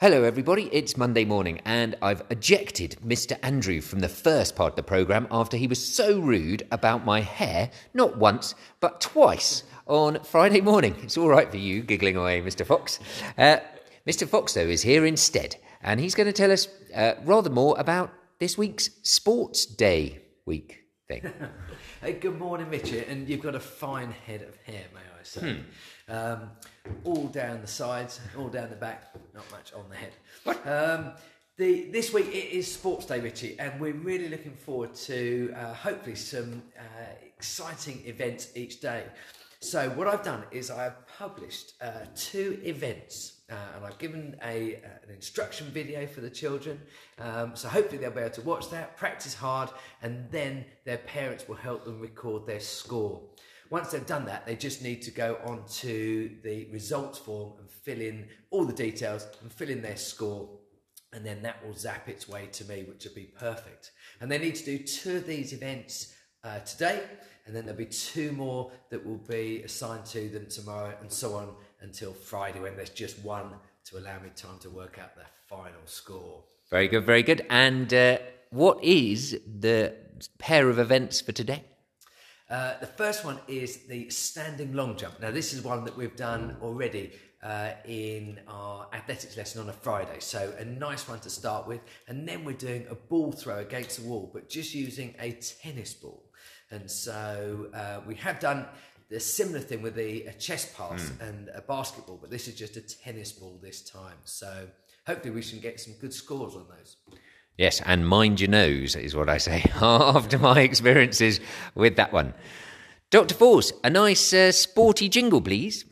Hello, everybody. It's Monday morning, and I've ejected Mr. Andrew from the first part of the programme after he was so rude about my hair, not once, but twice on Friday morning. It's all right for you, giggling away, Mr. Fox. Uh, Mr. Fox, though, is here instead, and he's going to tell us uh, rather more about this week's Sports Day week thing. Hey, good morning, Mitchie. And you've got a fine head of hair, may I say. Um, all down the sides, all down the back, not much on the head. Um, the, this week it is Sports Day, Richie, and we're really looking forward to uh, hopefully some uh, exciting events each day. So what I've done is I've published uh, two events, uh, and I've given a uh, an instruction video for the children. Um, so hopefully they'll be able to watch that, practice hard, and then their parents will help them record their score. Once they've done that, they just need to go onto the results form and fill in all the details and fill in their score and then that will zap its way to me, which would be perfect. And they need to do two of these events uh, today, and then there'll be two more that will be assigned to them tomorrow, and so on until Friday when there's just one to allow me time to work out the final score. Very good, very good. And uh, what is the pair of events for today? Uh, the first one is the standing long jump. Now, this is one that we've done already uh, in our athletics lesson on a Friday. So, a nice one to start with. And then we're doing a ball throw against the wall, but just using a tennis ball. And so, uh, we have done the similar thing with the a chest pass and a basketball, but this is just a tennis ball this time. So, hopefully, we should get some good scores on those. Yes, and mind your nose is what I say after my experiences with that one. Dr. Force, a nice uh, sporty jingle, please.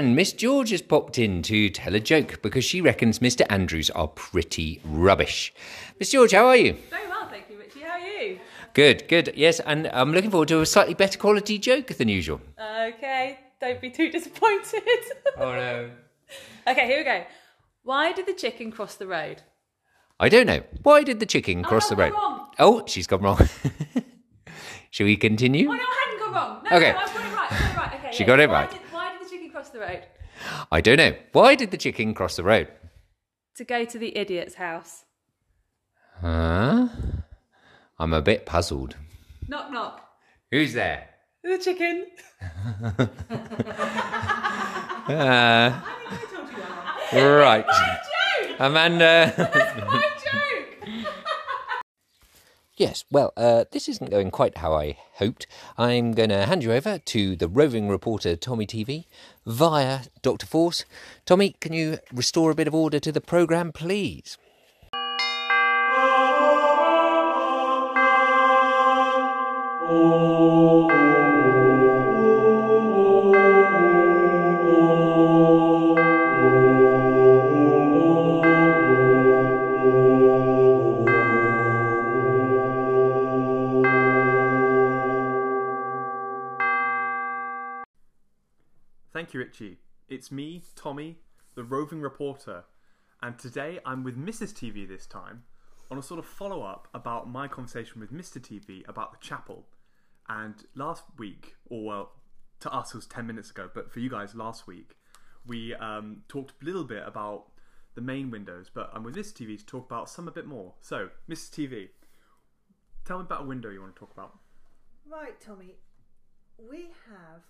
And Miss George has popped in to tell a joke because she reckons Mr. Andrews are pretty rubbish. Miss George, how are you? Very well, thank you, Richie. How are you? Good, good. Yes, and I'm looking forward to a slightly better quality joke than usual. Okay, don't be too disappointed. Oh no. okay, here we go. Why did the chicken cross the road? I don't know. Why did the chicken oh, cross no, the road? Oh, she's gone wrong. Shall we continue? Oh no, I hadn't gone wrong. No, Okay. no, I've got it right. I've got it right. Okay, She yeah. got it Why right. Did, why did the chicken cross the road? I don't know. Why did the chicken cross the road? To go to the idiot's house. Huh? I'm a bit puzzled. Knock knock. Who's there? The chicken. Uh, I told you that. right. Amanda. Yes, well, uh, this isn't going quite how I hoped. I'm going to hand you over to the roving reporter Tommy TV via Dr. Force. Tommy, can you restore a bit of order to the programme, please? Thank you, Richie. It's me, Tommy, the roving reporter, and today I'm with Mrs. TV this time on a sort of follow up about my conversation with Mr. TV about the chapel. And last week, or well, to us it was 10 minutes ago, but for you guys last week, we um, talked a little bit about the main windows, but I'm with Mrs. TV to talk about some a bit more. So, Mrs. TV, tell me about a window you want to talk about. Right, Tommy. We have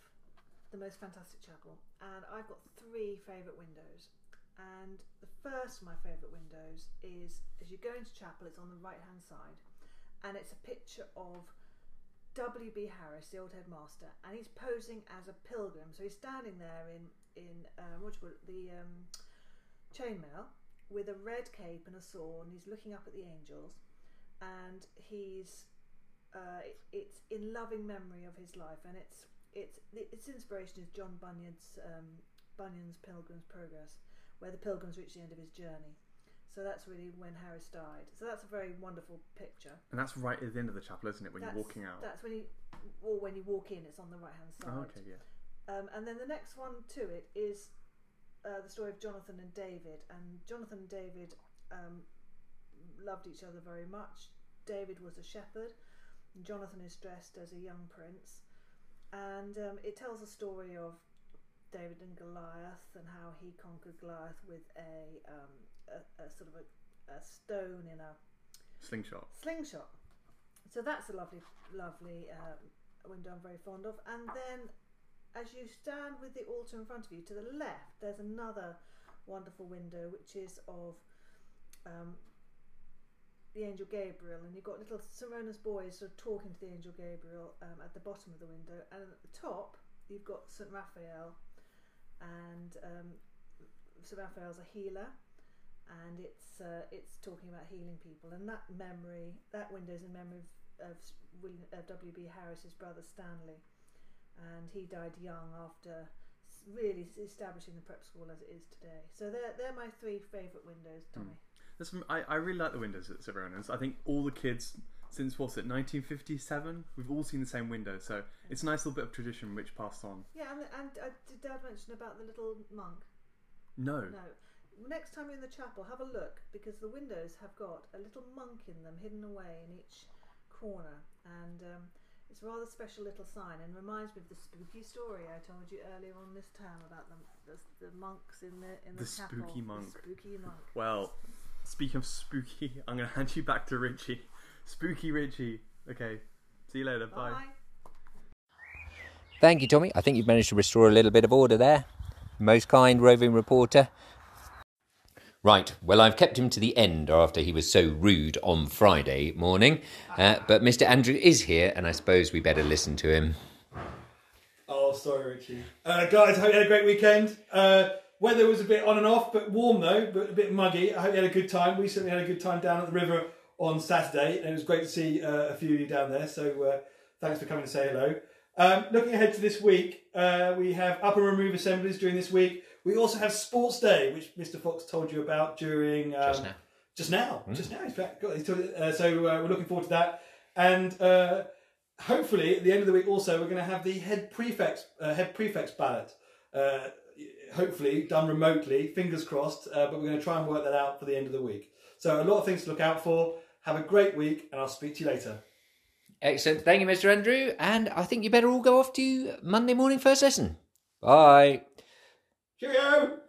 the most fantastic chapel, and I've got three favourite windows. And the first of my favourite windows is as you go into chapel, it's on the right hand side, and it's a picture of W.B. Harris, the old headmaster, and he's posing as a pilgrim. So he's standing there in in um, what do you call it, the um, chainmail with a red cape and a sword, and he's looking up at the angels, and he's uh, it, it's in loving memory of his life, and it's it's its inspiration is John Bunyan's um, Bunyan's Pilgrim's Progress, where the pilgrims reach the end of his journey. So that's really when Harris died. So that's a very wonderful picture. And that's right at the end of the chapel, isn't it? When that's, you're walking out. That's when you, or when you walk in, it's on the right hand side. Oh, okay, yeah. Um, and then the next one to it is uh, the story of Jonathan and David. And Jonathan and David um, loved each other very much. David was a shepherd, Jonathan is dressed as a young prince. And um, it tells a story of David and Goliath and how he conquered Goliath with a, um, a, a sort of a, a stone in a Slingshot. slingshot. So that's a lovely, lovely uh, window I'm very fond of. And then, as you stand with the altar in front of you, to the left, there's another wonderful window which is of um, the angel Gabriel, and you've got little Saint Ronan's boys sort of talking to the angel Gabriel um, at the bottom of the window, and at the top you've got Saint Raphael, and um, Saint Raphael's a healer, and it's uh, it's talking about healing people, and that memory, that window is in memory of, of, W. B. Harris's brother Stanley, and he died young after really establishing the prep school as it is today. So they're they're my three favourite windows, Tommy. I, I really like the windows at Saint Ronan's. I think all the kids since what's it 1957 we've all seen the same window so it's a nice little bit of tradition which passed on Yeah, and, and uh, did Dad mention about the little monk? no, No. Next time you're in the chapel, have a look because the windows have got a little monk in them hidden away in each corner, and um, it's a rather special little sign and reminds me of the spooky story I told you earlier on this term about the the, the monks in the in the, The chapel. spooky monk. The spooky monk. well speaking of spooky i'm going to hand you back to richie spooky richie okay see you later bye. Bye. Thank you, Tommy. I think you've managed to restore a little bit of order there. Most kind roving reporter. Right, well, I've kept him to the end after he was so rude on Friday morning. Uh, but Mr. Andrew is here, and I suppose we better listen to him. Oh, sorry, Richie. Uh, guys, I hope you had a great weekend. Uh, weather was a bit on and off, but warm though, but a bit muggy. I hope you had a good time. We certainly had a good time down at the river on Saturday, and it was great to see uh, a few of you down there. So uh, thanks for coming to say hello. Um, looking ahead to this week, uh, we have up and remove assemblies during this week. We also have Sports Day, which Mr. Fox told you about during um, Just now. Just now, just now. Back. Got- he's told uh, so uh, we're looking forward to that, and uh, hopefully at the end of the week also we're going to have the head prefects uh, head prefects ballot. Hopefully done remotely, fingers crossed. Uh, but we're going to try and work that out for the end of the week. So a lot of things to look out for. Have a great week, and I'll speak to you later. Excellent. Thank you, Mr. Andrew. And I think you better all go off to Monday morning first lesson. Bye. Cheerio.